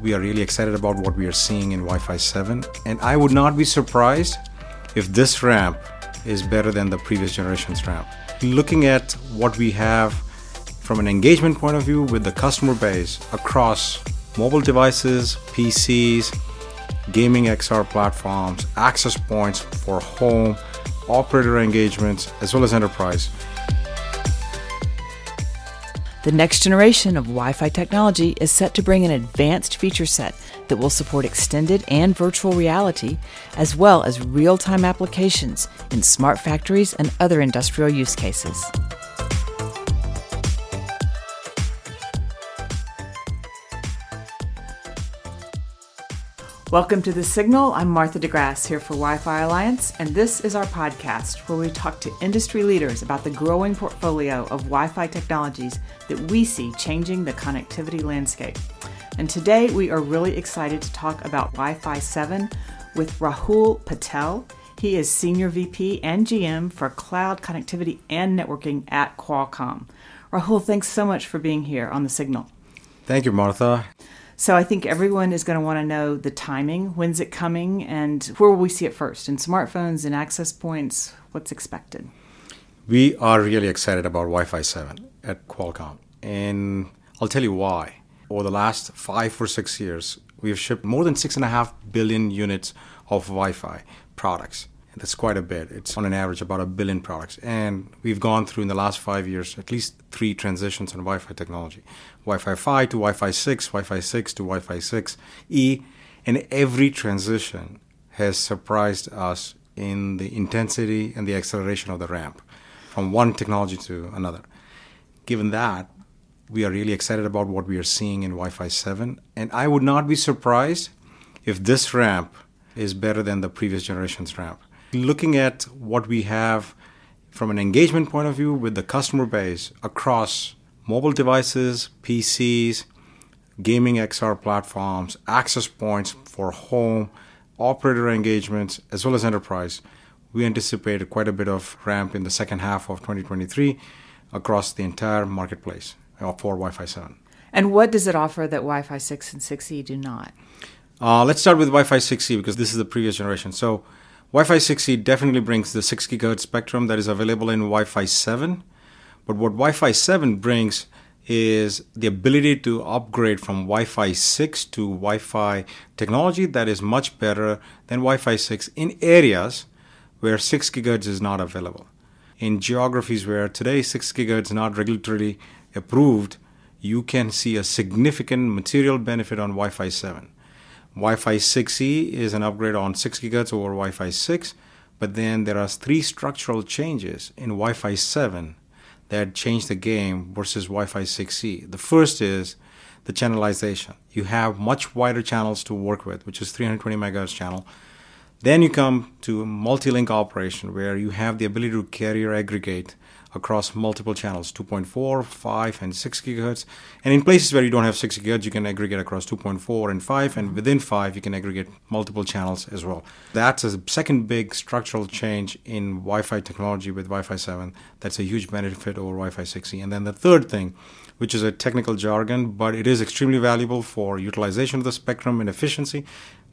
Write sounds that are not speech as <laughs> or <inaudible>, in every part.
We are really excited about what we are seeing in Wi Fi 7, and I would not be surprised if this ramp is better than the previous generation's ramp. Looking at what we have from an engagement point of view with the customer base across mobile devices, PCs, gaming XR platforms, access points for home, operator engagements, as well as enterprise. The next generation of Wi Fi technology is set to bring an advanced feature set that will support extended and virtual reality, as well as real time applications in smart factories and other industrial use cases. Welcome to The Signal. I'm Martha DeGrasse here for Wi Fi Alliance, and this is our podcast where we talk to industry leaders about the growing portfolio of Wi Fi technologies that we see changing the connectivity landscape. And today we are really excited to talk about Wi Fi 7 with Rahul Patel. He is Senior VP and GM for Cloud Connectivity and Networking at Qualcomm. Rahul, thanks so much for being here on The Signal. Thank you, Martha. So I think everyone is going to want to know the timing. When's it coming, and where will we see it first? In smartphones, in access points, what's expected? We are really excited about Wi-Fi 7 at Qualcomm, and I'll tell you why. Over the last five or six years, we have shipped more than six and a half billion units of Wi-Fi products. That's quite a bit. It's on an average about a billion products. And we've gone through in the last five years at least three transitions on Wi Fi technology Wi Fi 5 to Wi Fi 6, Wi Fi 6 to Wi Fi 6E. And every transition has surprised us in the intensity and the acceleration of the ramp from one technology to another. Given that, we are really excited about what we are seeing in Wi Fi 7. And I would not be surprised if this ramp is better than the previous generation's ramp. Looking at what we have from an engagement point of view with the customer base across mobile devices, PCs, gaming XR platforms, access points for home, operator engagements, as well as enterprise, we anticipate quite a bit of ramp in the second half of 2023 across the entire marketplace uh, for Wi Fi 7. And what does it offer that Wi Fi 6 and 6E do not? Uh, let's start with Wi Fi 6E because this is the previous generation. So, Wi-Fi 6E definitely brings the 6 gigahertz spectrum that is available in Wi-Fi 7. But what Wi-Fi 7 brings is the ability to upgrade from Wi-Fi 6 to Wi-Fi technology that is much better than Wi-Fi 6 in areas where 6 gigahertz is not available. In geographies where today 6 gigahertz is not regulatorily approved, you can see a significant material benefit on Wi-Fi 7. Wi-Fi 6E is an upgrade on 6 gigahertz over Wi-Fi 6, but then there are three structural changes in Wi-Fi 7 that change the game versus Wi-Fi 6E. The first is the channelization. You have much wider channels to work with, which is 320 megahertz channel. Then you come to multi-link operation, where you have the ability to carrier aggregate across multiple channels 2.4 5 and 6 gigahertz. And in places where you don't have 6 gigahertz you can aggregate across 2.4 and 5 and within 5 you can aggregate multiple channels as well. That's a second big structural change in wi-fi technology with wi-fi 7 that's a huge benefit over wi-fi 6e and then the third thing which is a technical jargon, but it is extremely valuable for utilization of the spectrum and efficiency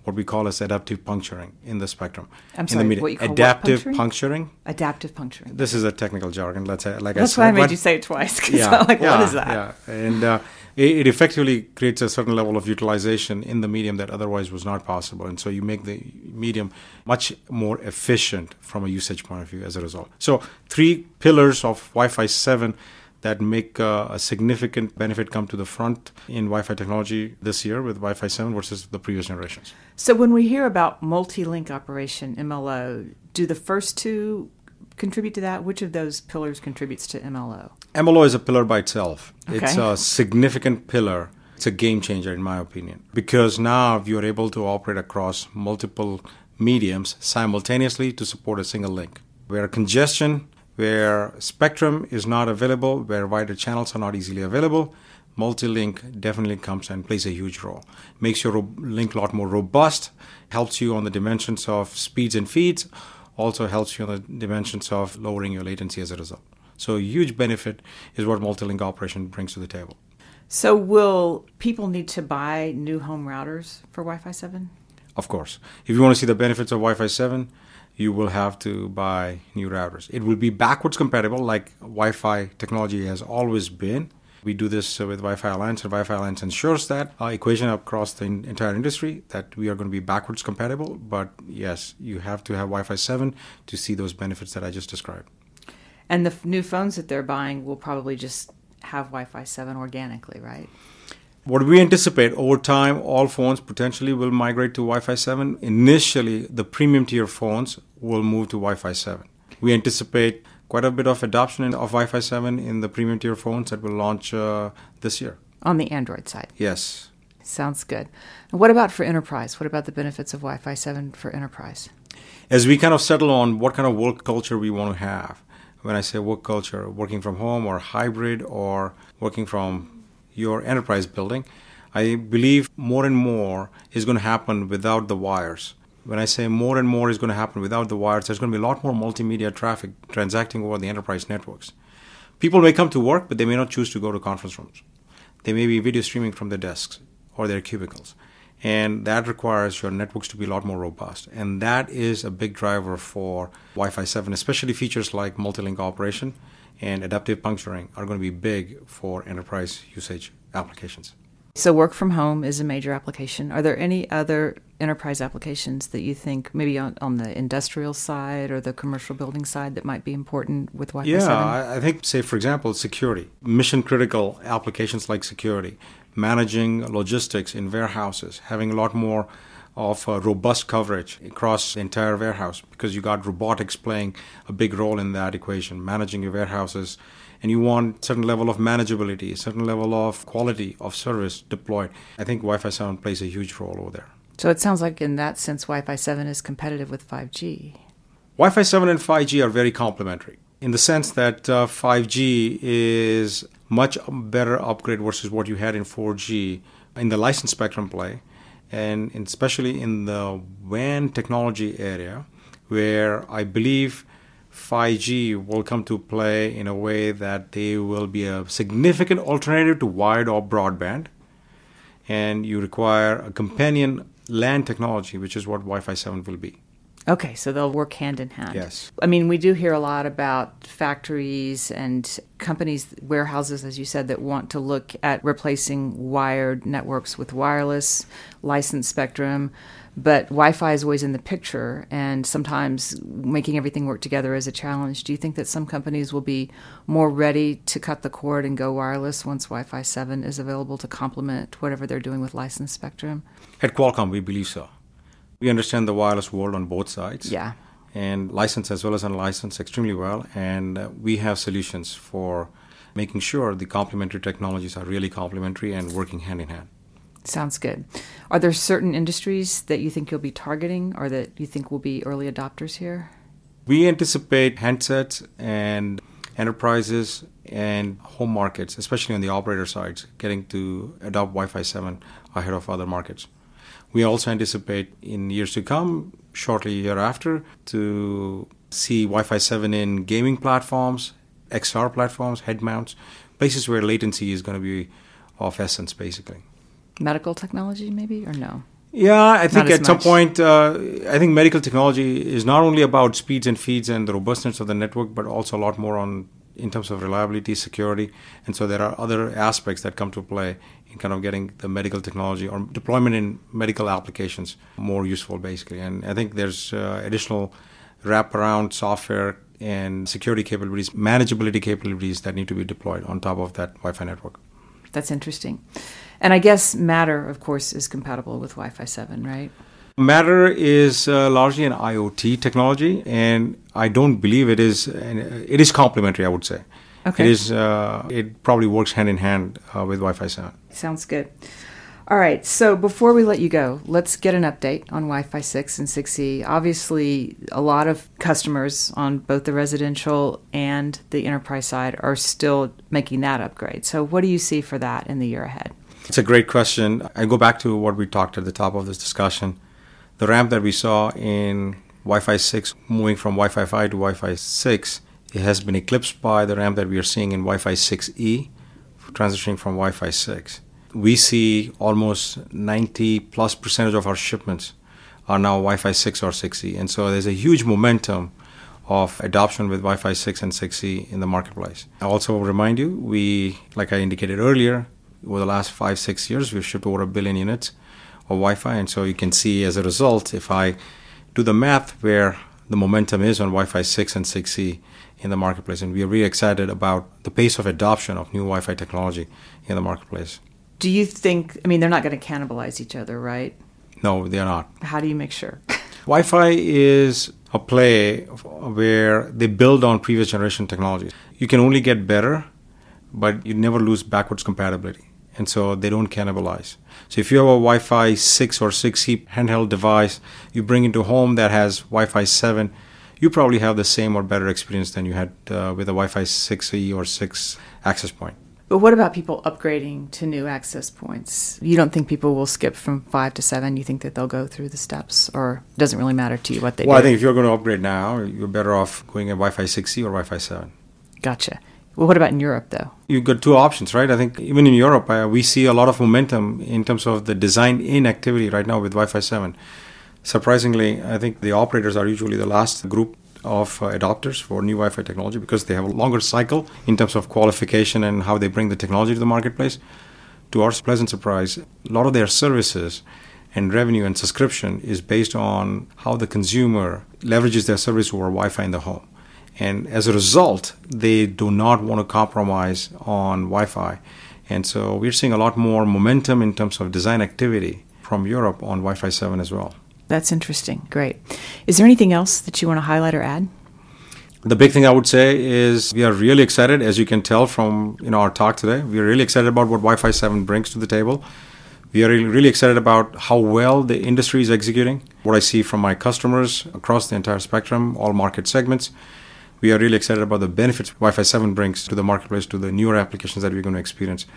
what we call as adaptive puncturing in the spectrum. I'm sorry, in the what you call adaptive what puncturing? Adaptive puncturing. This is a technical jargon. Let's say, like That's I said, why I made but- you say it twice. 'cause yeah, I'm like, yeah, what is that? Yeah, and uh, it, it effectively creates a certain level of utilization in the medium that otherwise was not possible, and so you make the medium much more efficient from a usage point of view as a result. So three pillars of Wi-Fi 7 that make uh, a significant benefit come to the front in Wi-Fi technology this year with Wi-Fi 7 versus the previous generations. So when we hear about multi-link operation MLO, do the first two contribute to that? Which of those pillars contributes to MLO? MLO is a pillar by itself. Okay. It's a significant pillar. It's a game changer, in my opinion, because now you're able to operate across multiple mediums simultaneously to support a single link. Where congestion, where spectrum is not available, where wider channels are not easily available, multi-link definitely comes and plays a huge role. Makes your link a lot more robust, helps you on the dimensions of speeds and feeds, also helps you on the dimensions of lowering your latency as a result. So a huge benefit is what multi-link operation brings to the table. So, will people need to buy new home routers for Wi Fi 7? Of course. If you want to see the benefits of Wi Fi 7, you will have to buy new routers. It will be backwards compatible like Wi Fi technology has always been. We do this with Wi Fi Alliance, and Wi Fi Alliance ensures that uh, equation across the in- entire industry that we are going to be backwards compatible. But yes, you have to have Wi Fi 7 to see those benefits that I just described. And the f- new phones that they're buying will probably just have Wi Fi 7 organically, right? What we anticipate over time, all phones potentially will migrate to Wi Fi 7. Initially, the premium tier phones will move to Wi Fi 7. We anticipate quite a bit of adoption of Wi Fi 7 in the premium tier phones that will launch uh, this year. On the Android side. Yes. Sounds good. And what about for enterprise? What about the benefits of Wi Fi 7 for enterprise? As we kind of settle on what kind of work culture we want to have, when I say work culture, working from home or hybrid or working from your enterprise building, I believe more and more is going to happen without the wires. When I say more and more is going to happen without the wires, there's going to be a lot more multimedia traffic transacting over the enterprise networks. People may come to work, but they may not choose to go to conference rooms. They may be video streaming from their desks or their cubicles. And that requires your networks to be a lot more robust. And that is a big driver for Wi Fi 7, especially features like multi link operation and adaptive puncturing are going to be big for enterprise usage applications. So, work from home is a major application. Are there any other enterprise applications that you think, maybe on, on the industrial side or the commercial building side, that might be important with Wi Fi yeah, 7? I, I think, say, for example, security, mission critical applications like security, managing logistics in warehouses, having a lot more of uh, robust coverage across the entire warehouse because you got robotics playing a big role in that equation, managing your warehouses. And you want certain level of manageability, a certain level of quality of service deployed. I think Wi-Fi 7 plays a huge role over there. So it sounds like in that sense, Wi Fi 7 is competitive with 5G. Wi Fi 7 and 5G are very complementary in the sense that uh, 5G is much better upgrade versus what you had in 4G in the license spectrum play and especially in the WAN technology area, where I believe 5G will come to play in a way that they will be a significant alternative to wired or broadband, and you require a companion LAN technology, which is what Wi Fi 7 will be. Okay, so they'll work hand in hand. Yes. I mean, we do hear a lot about factories and companies, warehouses, as you said, that want to look at replacing wired networks with wireless, licensed spectrum. But Wi Fi is always in the picture, and sometimes making everything work together is a challenge. Do you think that some companies will be more ready to cut the cord and go wireless once Wi Fi 7 is available to complement whatever they're doing with licensed spectrum? At Qualcomm, we believe so. We understand the wireless world on both sides. Yeah. And license as well as unlicensed extremely well. And uh, we have solutions for making sure the complementary technologies are really complementary and working hand in hand. Sounds good. Are there certain industries that you think you'll be targeting or that you think will be early adopters here? We anticipate handsets and enterprises and home markets, especially on the operator sides, getting to adopt Wi Fi 7 ahead of other markets. We also anticipate in years to come, shortly year after, to see Wi Fi 7 in gaming platforms, XR platforms, head mounts, places where latency is going to be of essence, basically. Medical technology, maybe, or no? Yeah, I think at some point, uh, I think medical technology is not only about speeds and feeds and the robustness of the network, but also a lot more on in terms of reliability, security, and so there are other aspects that come to play in kind of getting the medical technology or deployment in medical applications more useful, basically. And I think there's uh, additional wraparound software and security capabilities, manageability capabilities that need to be deployed on top of that Wi-Fi network. That's interesting. And I guess Matter, of course, is compatible with Wi Fi 7, right? Matter is uh, largely an IoT technology, and I don't believe it is. It is complementary, I would say. Okay. It is. Uh, it probably works hand in hand uh, with Wi-Fi 7. Sounds good. All right, so before we let you go, let's get an update on Wi Fi 6 and 6E. Obviously, a lot of customers on both the residential and the enterprise side are still making that upgrade. So, what do you see for that in the year ahead? It's a great question. I go back to what we talked at the top of this discussion. The ramp that we saw in Wi-Fi 6 moving from Wi-Fi 5 to Wi-Fi 6 it has been eclipsed by the ramp that we are seeing in Wi-Fi 6E transitioning from Wi Fi 6. We see almost 90 plus percentage of our shipments are now Wi Fi 6 or 6E. And so there's a huge momentum of adoption with Wi Fi 6 and 6E in the marketplace. I also remind you, we, like I indicated earlier, over the last five, six years, we've shipped over a billion units of Wi Fi. And so you can see as a result, if I do the math where the momentum is on Wi Fi 6 and 6E in the marketplace. And we are really excited about the pace of adoption of new Wi Fi technology in the marketplace. Do you think, I mean, they're not going to cannibalize each other, right? No, they're not. How do you make sure? <laughs> Wi Fi is a play where they build on previous generation technologies. You can only get better, but you never lose backwards compatibility. And so they don't cannibalize. So if you have a Wi Fi 6 or 6E handheld device, you bring into home that has Wi Fi 7, you probably have the same or better experience than you had uh, with a Wi Fi 6E or 6 access point. But what about people upgrading to new access points? You don't think people will skip from five to seven? You think that they'll go through the steps, or it doesn't really matter to you what they well, do? I think if you're going to upgrade now, you're better off going at Wi-Fi 6E or Wi-Fi 7. Gotcha. Well, what about in Europe, though? You've got two options, right? I think even in Europe, uh, we see a lot of momentum in terms of the design in activity right now with Wi-Fi 7. Surprisingly, I think the operators are usually the last group of uh, adopters for new Wi-Fi technology because they have a longer cycle in terms of qualification and how they bring the technology to the marketplace. To our pleasant surprise, a lot of their services and revenue and subscription is based on how the consumer leverages their service over Wi-Fi in the home. And as a result, they do not want to compromise on Wi-Fi. And so we're seeing a lot more momentum in terms of design activity from Europe on Wi-Fi 7 as well. That's interesting. Great. Is there anything else that you want to highlight or add? The big thing I would say is we are really excited, as you can tell from you know our talk today. We are really excited about what Wi-Fi 7 brings to the table. We are really excited about how well the industry is executing. What I see from my customers across the entire spectrum, all market segments. We are really excited about the benefits Wi-Fi 7 brings to the marketplace, to the newer applications that we're going to experience.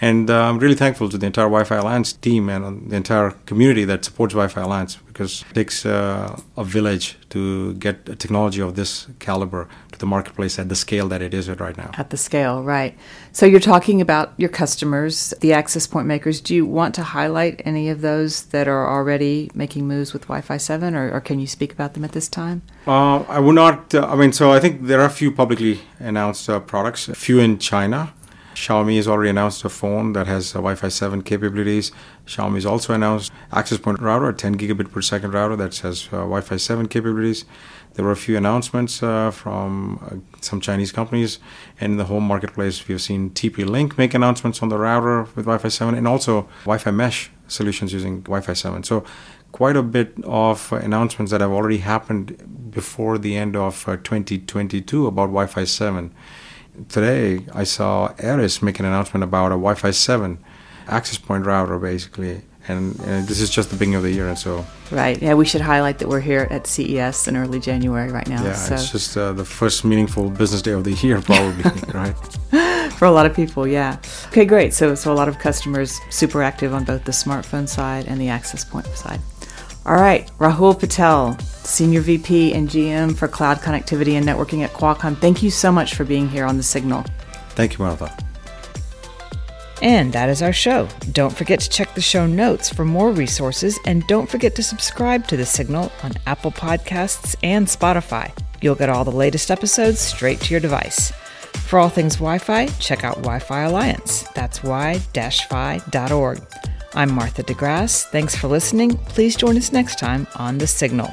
And uh, I'm really thankful to the entire Wi Fi Alliance team and the entire community that supports Wi Fi Alliance because it takes uh, a village to get a technology of this caliber to the marketplace at the scale that it is at right now. At the scale, right. So you're talking about your customers, the access point makers. Do you want to highlight any of those that are already making moves with Wi Fi 7, or, or, can you speak about them at this time? Uh, I would not. Uh, I mean, so I think there are a few publicly announced uh, products, a few in China. Xiaomi has already announced a phone that has Wi-Fi 7 capabilities. Xiaomi has also announced access point router, a 10 gigabit per second router that has uh, Wi-Fi 7 capabilities. There were a few announcements uh, from uh, some Chinese companies, and in the home marketplace, we've seen TP-Link make announcements on the router with Wi-Fi 7, and also Wi-Fi mesh solutions using Wi-Fi 7. So, quite a bit of announcements that have already happened before the end of 2022 about Wi-Fi 7 today I saw Arris make an announcement about a Wi-Fi 7 access point router, basically. And, and, this is just the beginning of the year, and so right. Yeah, we should highlight that we're here at CES in early January right now. Yeah, so. it's just uh, the first meaningful business day of the year, probably, <laughs> right? <laughs> For a lot of people, yeah. Okay, great. So, so a lot of customers super active on both the smartphone side and the access point side. All right, Rahul Patel, Senior VP and GM for Cloud Connectivity and Networking at Qualcomm. Thank you so much for being here on The Signal. Thank you, Martha. And that is our show. Don't forget to check the show notes for more resources, and don't forget to subscribe to The Signal on Apple Podcasts and Spotify. You'll get all the latest episodes straight to your device. For all things Wi Fi, check out Wi Fi Alliance. That's wi-fi.org. I'm Martha DeGrasse. Thanks for listening. Please join us next time on The Signal.